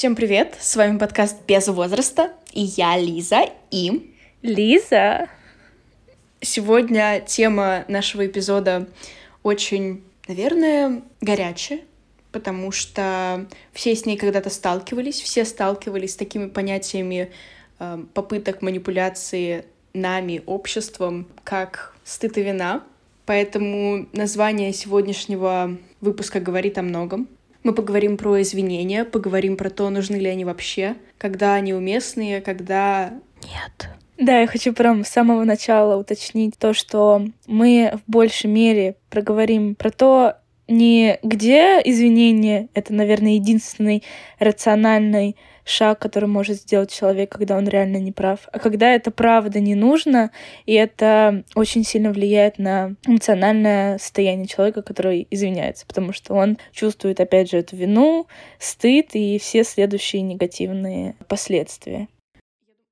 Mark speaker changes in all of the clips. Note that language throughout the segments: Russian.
Speaker 1: Всем привет! С вами подкаст «Без возраста» и я Лиза и...
Speaker 2: Лиза!
Speaker 1: Сегодня тема нашего эпизода очень, наверное, горячая, потому что все с ней когда-то сталкивались, все сталкивались с такими понятиями э, попыток манипуляции нами, обществом, как стыд и вина. Поэтому название сегодняшнего выпуска говорит о многом. Мы поговорим про извинения, поговорим про то, нужны ли они вообще, когда они уместные, когда
Speaker 2: нет. Да, я хочу прям с самого начала уточнить то, что мы в большей мере проговорим про то, не где извинения, это, наверное, единственный рациональный шаг, который может сделать человек, когда он реально не прав, а когда это правда не нужно, и это очень сильно влияет на эмоциональное состояние человека, который извиняется, потому что он чувствует, опять же, эту вину, стыд и все следующие негативные последствия.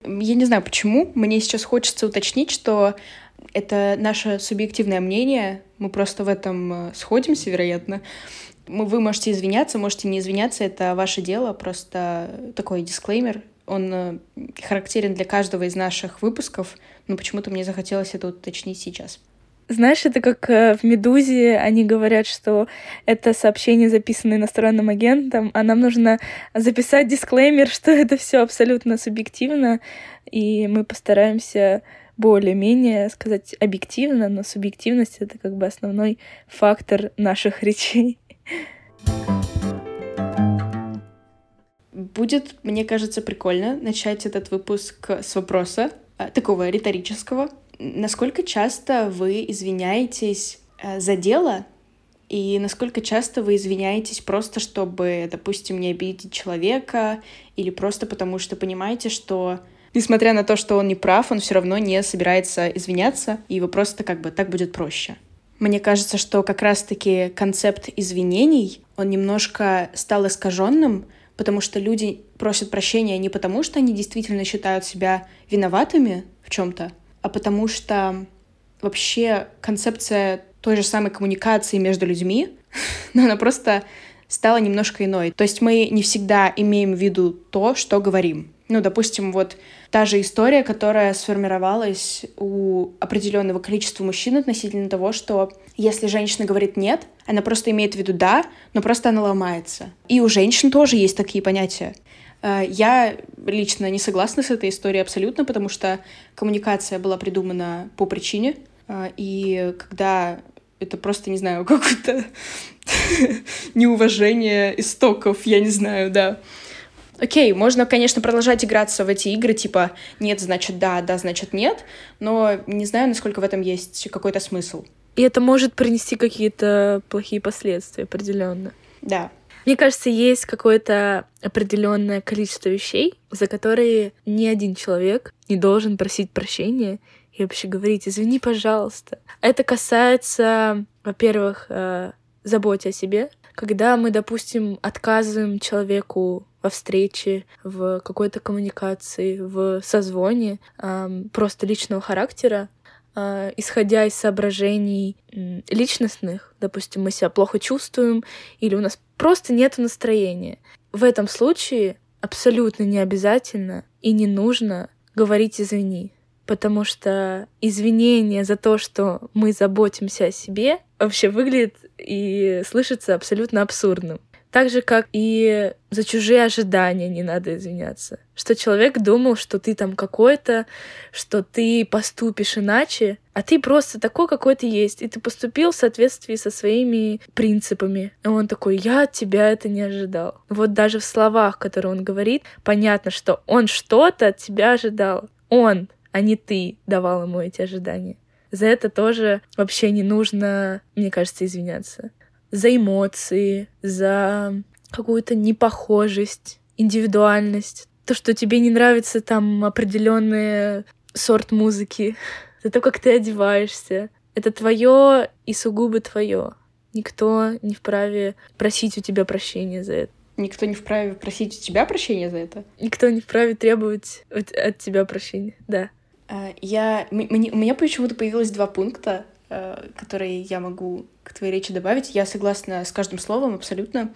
Speaker 1: Я не знаю почему, мне сейчас хочется уточнить, что это наше субъективное мнение, мы просто в этом э, сходимся, вероятно. Вы можете извиняться, можете не извиняться, это ваше дело, просто такой дисклеймер. Он э, характерен для каждого из наших выпусков, но почему-то мне захотелось это уточнить сейчас.
Speaker 2: Знаешь, это как э, в «Медузе» они говорят, что это сообщение, записанное иностранным агентом, а нам нужно записать дисклеймер, что это все абсолютно субъективно, и мы постараемся более-менее сказать объективно, но субъективность — это как бы основной фактор наших речей.
Speaker 1: Будет, мне кажется, прикольно начать этот выпуск с вопроса, э, такого риторического. Насколько часто вы извиняетесь э, за дело, и насколько часто вы извиняетесь просто, чтобы, допустим, не обидеть человека, или просто потому, что понимаете, что несмотря на то, что он не прав, он все равно не собирается извиняться, и вы просто как бы так будет проще. Мне кажется, что как раз-таки концепт извинений, он немножко стал искаженным, потому что люди просят прощения не потому, что они действительно считают себя виноватыми в чем-то, а потому что вообще концепция той же самой коммуникации между людьми, но она просто стала немножко иной. То есть мы не всегда имеем в виду то, что говорим. Ну, допустим, вот та же история, которая сформировалась у определенного количества мужчин относительно того, что если женщина говорит нет, она просто имеет в виду да, но просто она ломается. И у женщин тоже есть такие понятия. Э, я лично не согласна с этой историей абсолютно, потому что коммуникация была придумана по причине, э, и когда это просто, не знаю, какое-то неуважение истоков, я не знаю, да. Окей, можно, конечно, продолжать играться в эти игры, типа нет, значит да, да, значит нет, но не знаю, насколько в этом есть какой-то смысл.
Speaker 2: И это может принести какие-то плохие последствия определенно.
Speaker 1: Да.
Speaker 2: Мне кажется, есть какое-то определенное количество вещей, за которые ни один человек не должен просить прощения и вообще говорить, извини, пожалуйста. Это касается, во-первых, э, заботе о себе. Когда мы, допустим, отказываем человеку во встрече, в какой-то коммуникации, в созвоне просто личного характера, а, исходя из соображений личностных, допустим, мы себя плохо чувствуем или у нас просто нет настроения. В этом случае абсолютно не обязательно и не нужно говорить «извини», потому что извинение за то, что мы заботимся о себе, вообще выглядит и слышится абсолютно абсурдным. Так же, как и за чужие ожидания не надо извиняться. Что человек думал, что ты там какой-то, что ты поступишь иначе, а ты просто такой, какой ты есть. И ты поступил в соответствии со своими принципами. И он такой, я от тебя это не ожидал. Вот даже в словах, которые он говорит, понятно, что он что-то от тебя ожидал. Он, а не ты давал ему эти ожидания. За это тоже вообще не нужно, мне кажется, извиняться за эмоции, за какую-то непохожесть, индивидуальность. То, что тебе не нравится там определенный сорт музыки, за то, как ты одеваешься. Это твое и сугубо твое. Никто не вправе просить у тебя прощения за это.
Speaker 1: Никто не вправе просить у тебя прощения за это?
Speaker 2: Никто не вправе требовать от, от тебя прощения, да.
Speaker 1: А, я, мне, у меня почему-то появилось два пункта, которые я могу к твоей речи добавить. Я согласна с каждым словом абсолютно.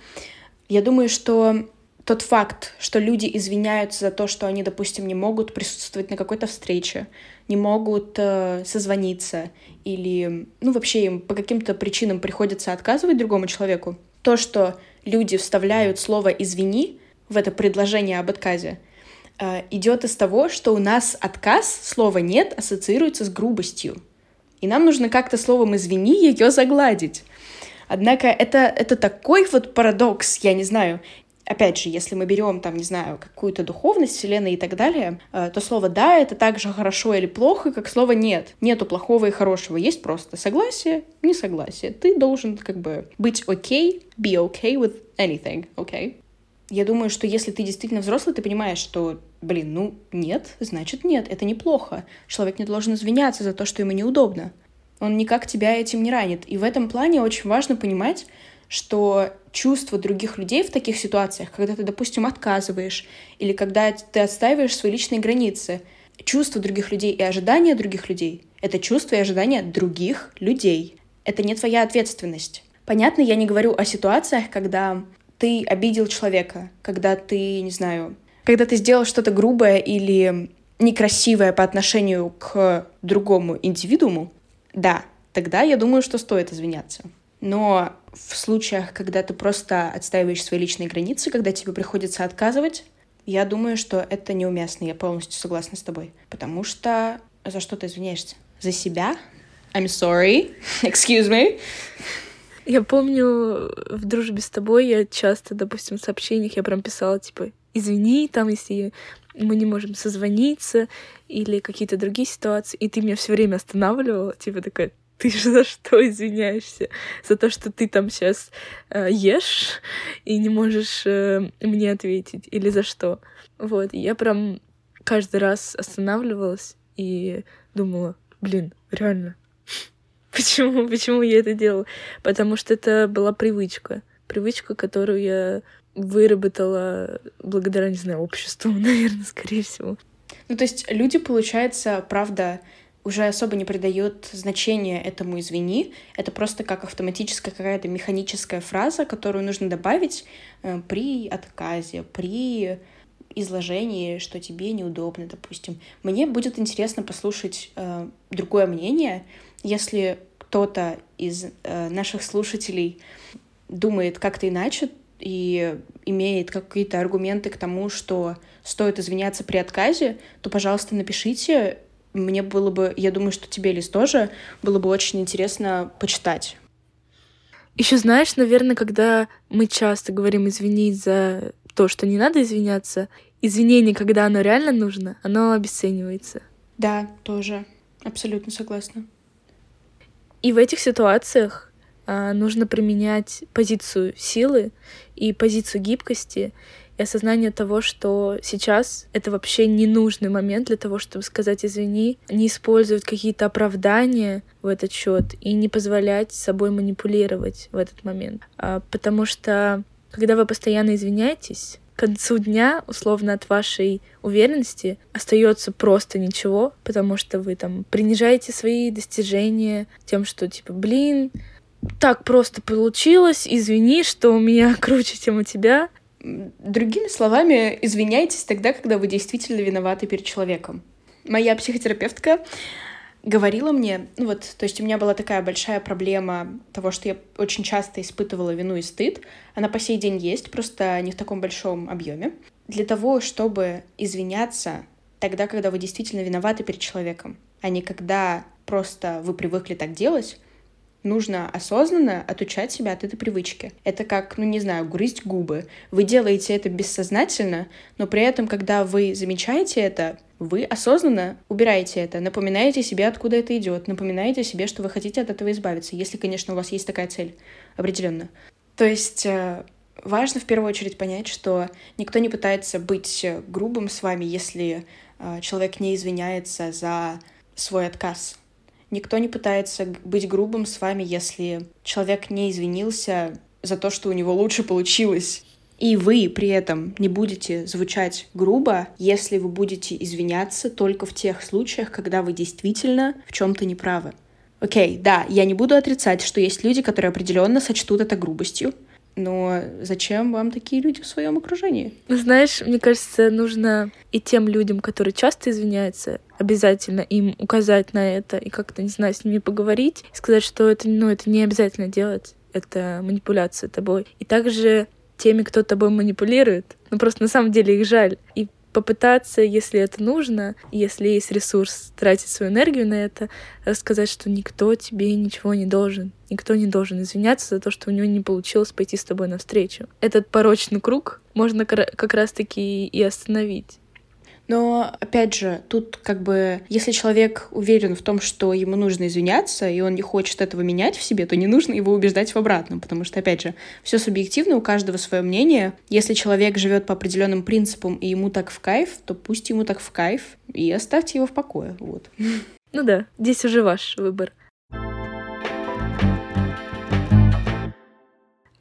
Speaker 1: Я думаю, что тот факт, что люди извиняются за то, что они, допустим, не могут присутствовать на какой-то встрече, не могут э, созвониться или, ну, вообще им по каким-то причинам приходится отказывать другому человеку, то, что люди вставляют слово «извини» в это предложение об отказе, э, идет из того, что у нас отказ, слова «нет» ассоциируется с грубостью. И нам нужно как-то словом «извини» ее загладить. Однако это, это такой вот парадокс, я не знаю опять же, если мы берем, там, не знаю, какую-то духовность Вселенной и так далее, э, то слово «да» — это так же хорошо или плохо, как слово «нет». Нету плохого и хорошего, есть просто согласие, несогласие. Ты должен как бы быть окей, okay, be okay with anything, okay? Я думаю, что если ты действительно взрослый, ты понимаешь, что, блин, ну, нет, значит нет, это неплохо. Человек не должен извиняться за то, что ему неудобно. Он никак тебя этим не ранит. И в этом плане очень важно понимать, что чувства других людей в таких ситуациях, когда ты, допустим, отказываешь, или когда ты отстаиваешь свои личные границы, чувства других людей и ожидания других людей — это чувства и ожидания других людей. Это не твоя ответственность. Понятно, я не говорю о ситуациях, когда ты обидел человека, когда ты, не знаю, когда ты сделал что-то грубое или некрасивое по отношению к другому индивидууму, да, тогда я думаю, что стоит извиняться. Но в случаях, когда ты просто отстаиваешь свои личные границы, когда тебе приходится отказывать, я думаю, что это неуместно. Я полностью согласна с тобой. Потому что за что ты извиняешься? За себя? I'm sorry. Excuse me.
Speaker 2: Я помню, в дружбе с тобой я часто, допустим, в сообщениях я прям писала, типа, извини, там, если мы не можем созвониться, или какие-то другие ситуации, и ты меня все время останавливала, типа такая, ты же за что извиняешься? За то, что ты там сейчас э, ешь и не можешь э, мне ответить? Или за что? Вот, и я прям каждый раз останавливалась и думала, блин, реально, почему, почему я это делала? Потому что это была привычка. Привычка, которую я выработала благодаря, не знаю, обществу, наверное, скорее всего.
Speaker 1: Ну, то есть люди, получается, правда, уже особо не придает значения этому «извини». Это просто как автоматическая какая-то механическая фраза, которую нужно добавить э, при отказе, при изложении, что тебе неудобно, допустим. Мне будет интересно послушать э, другое мнение, если кто-то из э, наших слушателей думает как-то иначе и имеет какие-то аргументы к тому, что стоит извиняться при отказе, то, пожалуйста, напишите мне было бы, я думаю, что тебе, Лиз, тоже было бы очень интересно почитать.
Speaker 2: Еще знаешь, наверное, когда мы часто говорим извинить за то, что не надо извиняться, извинение, когда оно реально нужно, оно обесценивается.
Speaker 1: Да, тоже. Абсолютно согласна.
Speaker 2: И в этих ситуациях а, нужно применять позицию силы и позицию гибкости и осознание того, что сейчас это вообще ненужный момент для того, чтобы сказать извини, не использовать какие-то оправдания в этот счет и не позволять собой манипулировать в этот момент. А, потому что когда вы постоянно извиняетесь, концу дня, условно, от вашей уверенности остается просто ничего, потому что вы там принижаете свои достижения тем, что типа, блин, так просто получилось, извини, что у меня круче, чем у тебя.
Speaker 1: Другими словами, извиняйтесь тогда, когда вы действительно виноваты перед человеком. Моя психотерапевтка говорила мне, ну вот, то есть у меня была такая большая проблема того, что я очень часто испытывала вину и стыд. Она по сей день есть, просто не в таком большом объеме. Для того, чтобы извиняться тогда, когда вы действительно виноваты перед человеком, а не когда просто вы привыкли так делать, нужно осознанно отучать себя от этой привычки. Это как, ну не знаю, грызть губы. Вы делаете это бессознательно, но при этом, когда вы замечаете это, вы осознанно убираете это, напоминаете себе, откуда это идет, напоминаете себе, что вы хотите от этого избавиться, если, конечно, у вас есть такая цель определенно. То есть э, важно в первую очередь понять, что никто не пытается быть грубым с вами, если э, человек не извиняется за свой отказ Никто не пытается быть грубым с вами, если человек не извинился за то, что у него лучше получилось. И вы при этом не будете звучать грубо, если вы будете извиняться только в тех случаях, когда вы действительно в чем-то неправы. Окей, да, я не буду отрицать, что есть люди, которые определенно сочтут это грубостью, но зачем вам такие люди в своем окружении?
Speaker 2: Знаешь, мне кажется, нужно и тем людям, которые часто извиняются, обязательно им указать на это и как-то, не знаю, с ними поговорить, сказать, что это, ну, это не обязательно делать, это манипуляция тобой. И также теми, кто тобой манипулирует, ну просто на самом деле их жаль. И попытаться, если это нужно, если есть ресурс, тратить свою энергию на это, рассказать, что никто тебе ничего не должен. Никто не должен извиняться за то, что у него не получилось пойти с тобой навстречу. Этот порочный круг можно как раз-таки и остановить.
Speaker 1: Но, опять же, тут как бы, если человек уверен в том, что ему нужно извиняться, и он не хочет этого менять в себе, то не нужно его убеждать в обратном, потому что, опять же, все субъективно, у каждого свое мнение. Если человек живет по определенным принципам, и ему так в кайф, то пусть ему так в кайф, и оставьте его в покое, вот.
Speaker 2: Ну да, здесь уже ваш выбор.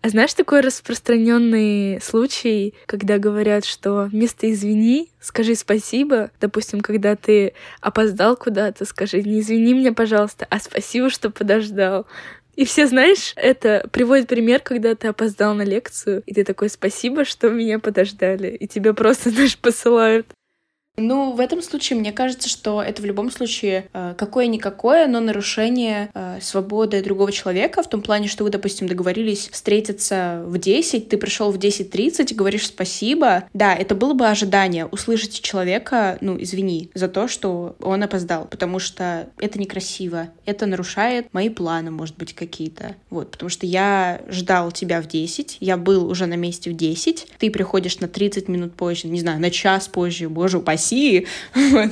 Speaker 2: А знаешь такой распространенный случай, когда говорят, что вместо извини, скажи спасибо. Допустим, когда ты опоздал куда-то, скажи не извини меня, пожалуйста, а спасибо, что подождал. И все, знаешь, это приводит пример, когда ты опоздал на лекцию, и ты такой, спасибо, что меня подождали. И тебя просто, знаешь, посылают
Speaker 1: ну, в этом случае мне кажется, что это в любом случае э, какое-никакое, но нарушение э, свободы другого человека в том плане, что вы, допустим, договорились встретиться в 10, ты пришел в 10.30, говоришь спасибо. Да, это было бы ожидание услышать человека, ну, извини, за то, что он опоздал, потому что это некрасиво, это нарушает мои планы, может быть, какие-то. Вот, потому что я ждал тебя в 10, я был уже на месте в 10, ты приходишь на 30 минут позже, не знаю, на час позже, боже упаси, России, вот,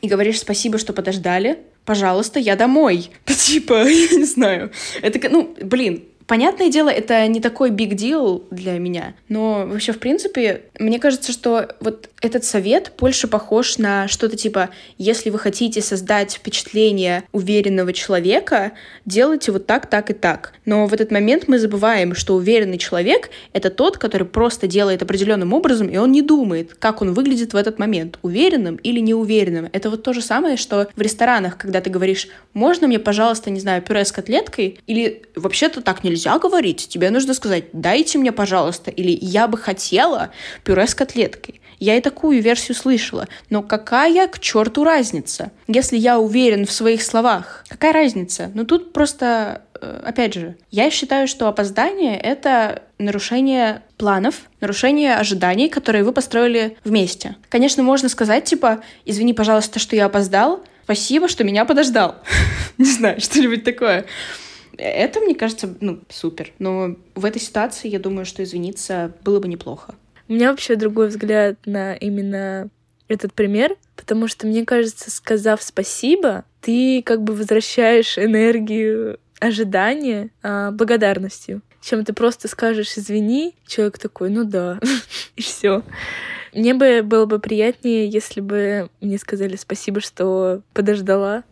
Speaker 1: и говоришь спасибо, что подождали, пожалуйста, я домой. Типа, я не знаю. Это, ну, блин, Понятное дело, это не такой big deal для меня, но вообще, в принципе, мне кажется, что вот этот совет больше похож на что-то типа, если вы хотите создать впечатление уверенного человека, делайте вот так, так и так. Но в этот момент мы забываем, что уверенный человек — это тот, который просто делает определенным образом, и он не думает, как он выглядит в этот момент, уверенным или неуверенным. Это вот то же самое, что в ресторанах, когда ты говоришь, можно мне, пожалуйста, не знаю, пюре с котлеткой, или вообще-то так нельзя говорить, тебе нужно сказать, дайте мне, пожалуйста, или я бы хотела пюре с котлеткой. Я и такую версию слышала. Но какая к черту разница? Если я уверен в своих словах, какая разница? Ну тут просто, э, опять же, я считаю, что опоздание — это нарушение планов, нарушение ожиданий, которые вы построили вместе. Конечно, можно сказать, типа, извини, пожалуйста, что я опоздал, спасибо, что меня подождал. Не знаю, что-нибудь такое. Это, мне кажется, ну, супер. Но в этой ситуации, я думаю, что извиниться было бы неплохо.
Speaker 2: У меня вообще другой взгляд на именно этот пример, потому что мне кажется, сказав спасибо, ты как бы возвращаешь энергию ожидания а, благодарностью. Чем ты просто скажешь извини, человек такой, ну да, и все. Мне бы было бы приятнее, если бы мне сказали спасибо, что подождала.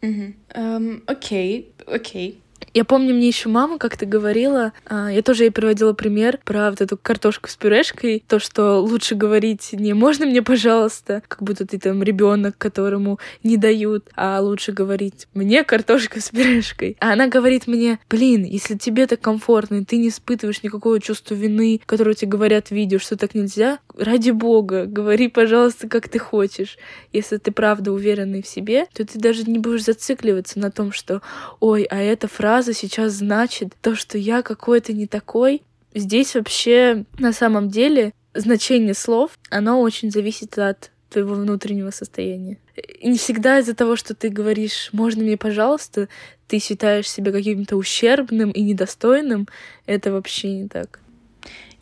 Speaker 1: Эм, окей, окей.
Speaker 2: Я помню, мне еще мама как-то говорила, а, я тоже ей приводила пример про вот эту картошку с пюрешкой, то, что лучше говорить не «можно мне, пожалуйста», как будто ты там ребенок, которому не дают, а лучше говорить «мне картошка с пюрешкой». А она говорит мне, блин, если тебе так комфортно, и ты не испытываешь никакого чувства вины, которое тебе говорят в видео, что так нельзя, ради бога, говори, пожалуйста, как ты хочешь. Если ты правда уверенный в себе, то ты даже не будешь зацикливаться на том, что «ой, а эта фраза фраза сейчас значит то, что я какой-то не такой. Здесь вообще на самом деле значение слов, оно очень зависит от твоего внутреннего состояния. И не всегда из-за того, что ты говоришь «можно мне, пожалуйста», ты считаешь себя каким-то ущербным и недостойным. Это вообще не так.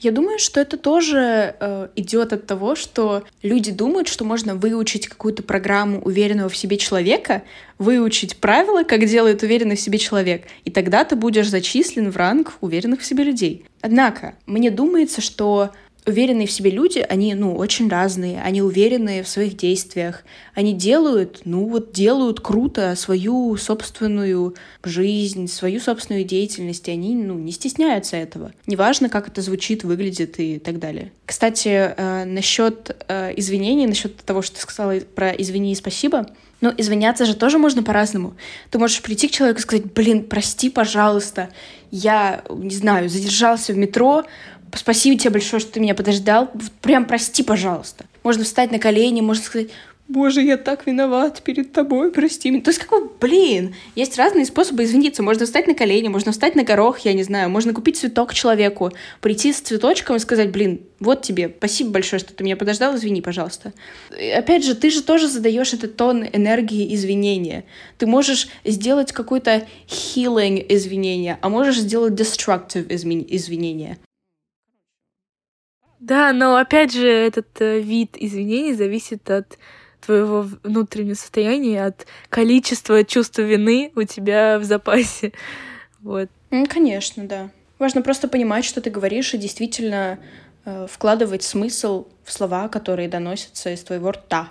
Speaker 1: Я думаю, что это тоже э, идет от того, что люди думают, что можно выучить какую-то программу уверенного в себе человека, выучить правила, как делает уверенный в себе человек, и тогда ты будешь зачислен в ранг уверенных в себе людей. Однако, мне думается, что уверенные в себе люди, они, ну, очень разные, они уверены в своих действиях, они делают, ну, вот делают круто свою собственную жизнь, свою собственную деятельность, и они, ну, не стесняются этого. Неважно, как это звучит, выглядит и так далее. Кстати, э, насчет э, извинений, насчет того, что ты сказала про извини и спасибо, ну, извиняться же тоже можно по-разному. Ты можешь прийти к человеку и сказать, блин, прости, пожалуйста, я, не знаю, задержался в метро, спасибо тебе большое, что ты меня подождал. Прям прости, пожалуйста. Можно встать на колени, можно сказать, боже, я так виноват перед тобой, прости меня. То есть какой, блин, есть разные способы извиниться. Можно встать на колени, можно встать на горох, я не знаю, можно купить цветок человеку, прийти с цветочком и сказать, блин, вот тебе, спасибо большое, что ты меня подождал, извини, пожалуйста. И опять же, ты же тоже задаешь этот тон энергии извинения. Ты можешь сделать какой-то healing извинения, а можешь сделать destructive извинения.
Speaker 2: Да, но опять же, этот э, вид извинений зависит от твоего внутреннего состояния, от количества чувства вины у тебя в запасе. Вот.
Speaker 1: Ну, конечно, да. Важно просто понимать, что ты говоришь, и действительно э, вкладывать смысл в слова, которые доносятся из твоего рта.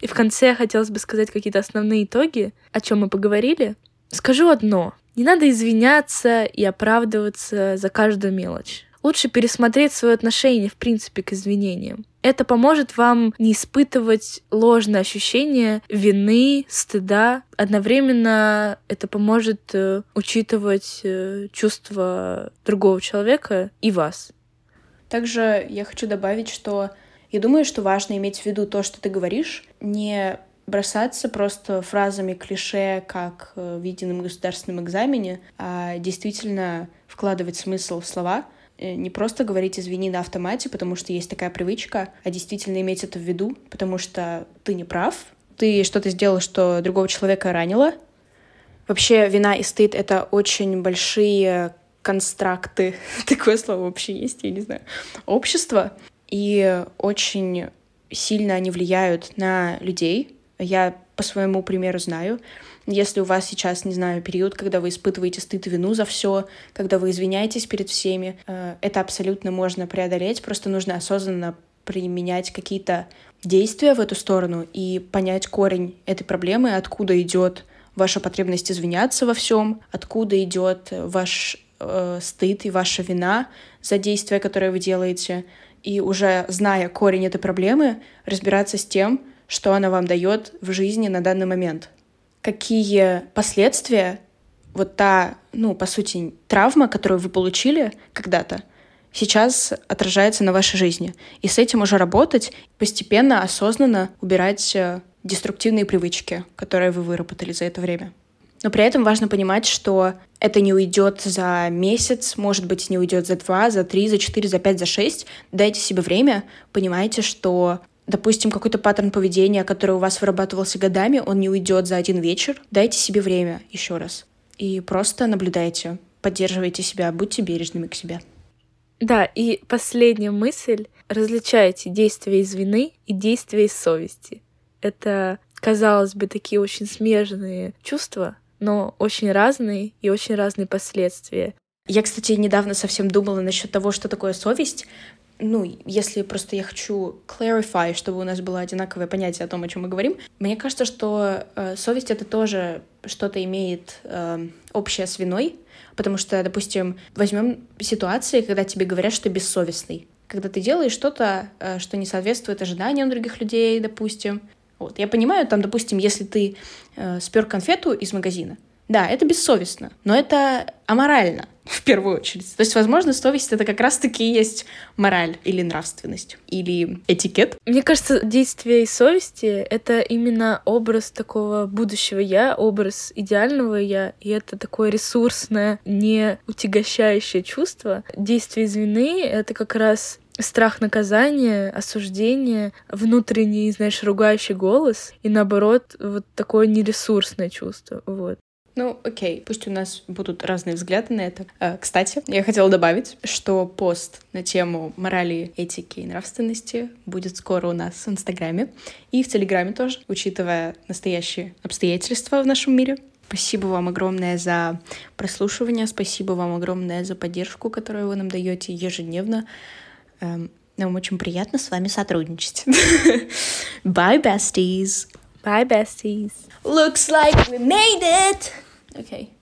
Speaker 2: И в конце хотелось бы сказать какие-то основные итоги, о чем мы поговорили. Скажу одно. Не надо извиняться и оправдываться за каждую мелочь лучше пересмотреть свое отношение, в принципе, к извинениям. Это поможет вам не испытывать ложное ощущение вины, стыда. Одновременно это поможет э, учитывать э, чувства другого человека и вас.
Speaker 1: Также я хочу добавить, что я думаю, что важно иметь в виду то, что ты говоришь, не бросаться просто фразами клише, как э, в едином государственном экзамене, а действительно вкладывать смысл в слова — не просто говорить «извини» на автомате, потому что есть такая привычка, а действительно иметь это в виду, потому что ты не прав, ты что-то сделал, что другого человека ранило. Вообще, вина и стыд — это очень большие констракты, такое слово вообще есть, я не знаю, общество, и очень сильно они влияют на людей. Я по своему примеру знаю. Если у вас сейчас, не знаю, период, когда вы испытываете стыд и вину за все, когда вы извиняетесь перед всеми, э, это абсолютно можно преодолеть, просто нужно осознанно применять какие-то действия в эту сторону и понять корень этой проблемы, откуда идет ваша потребность извиняться во всем, откуда идет ваш э, стыд и ваша вина за действия, которые вы делаете, и уже зная корень этой проблемы, разбираться с тем, что она вам дает в жизни на данный момент какие последствия вот та, ну, по сути, травма, которую вы получили когда-то, сейчас отражается на вашей жизни. И с этим уже работать, постепенно, осознанно убирать э, деструктивные привычки, которые вы выработали за это время. Но при этом важно понимать, что это не уйдет за месяц, может быть, не уйдет за два, за три, за четыре, за пять, за шесть. Дайте себе время, понимайте, что допустим, какой-то паттерн поведения, который у вас вырабатывался годами, он не уйдет за один вечер. Дайте себе время еще раз. И просто наблюдайте, поддерживайте себя, будьте бережными к себе.
Speaker 2: Да, и последняя мысль. Различайте действия из вины и действия из совести. Это, казалось бы, такие очень смежные чувства, но очень разные и очень разные последствия.
Speaker 1: Я, кстати, недавно совсем думала насчет того, что такое совесть, ну, если просто я хочу clarify, чтобы у нас было одинаковое понятие о том, о чем мы говорим, мне кажется, что э, совесть это тоже что-то имеет э, общее с виной, потому что, допустим, возьмем ситуации, когда тебе говорят, что ты бессовестный, когда ты делаешь что-то, э, что не соответствует ожиданиям других людей, допустим. Вот. Я понимаю, там, допустим, если ты э, спер конфету из магазина, да, это бессовестно, но это аморально в первую очередь. То есть, возможно, совесть — это как раз-таки есть мораль или нравственность, или этикет.
Speaker 2: Мне кажется, действие и совести — это именно образ такого будущего «я», образ идеального «я», и это такое ресурсное, не утягощающее чувство. Действие из вины — это как раз страх наказания, осуждение, внутренний, знаешь, ругающий голос, и наоборот, вот такое нересурсное чувство. Вот.
Speaker 1: Ну, окей, пусть у нас будут разные взгляды на это. А, кстати, я хотела добавить, что пост на тему морали, этики и нравственности будет скоро у нас в Инстаграме и в Телеграме тоже, учитывая настоящие обстоятельства в нашем мире. Спасибо вам огромное за прослушивание, спасибо вам огромное за поддержку, которую вы нам даете ежедневно. Эм, нам очень приятно с вами сотрудничать. Bye, besties.
Speaker 2: Bye, besties.
Speaker 1: Looks like we made it. Okay.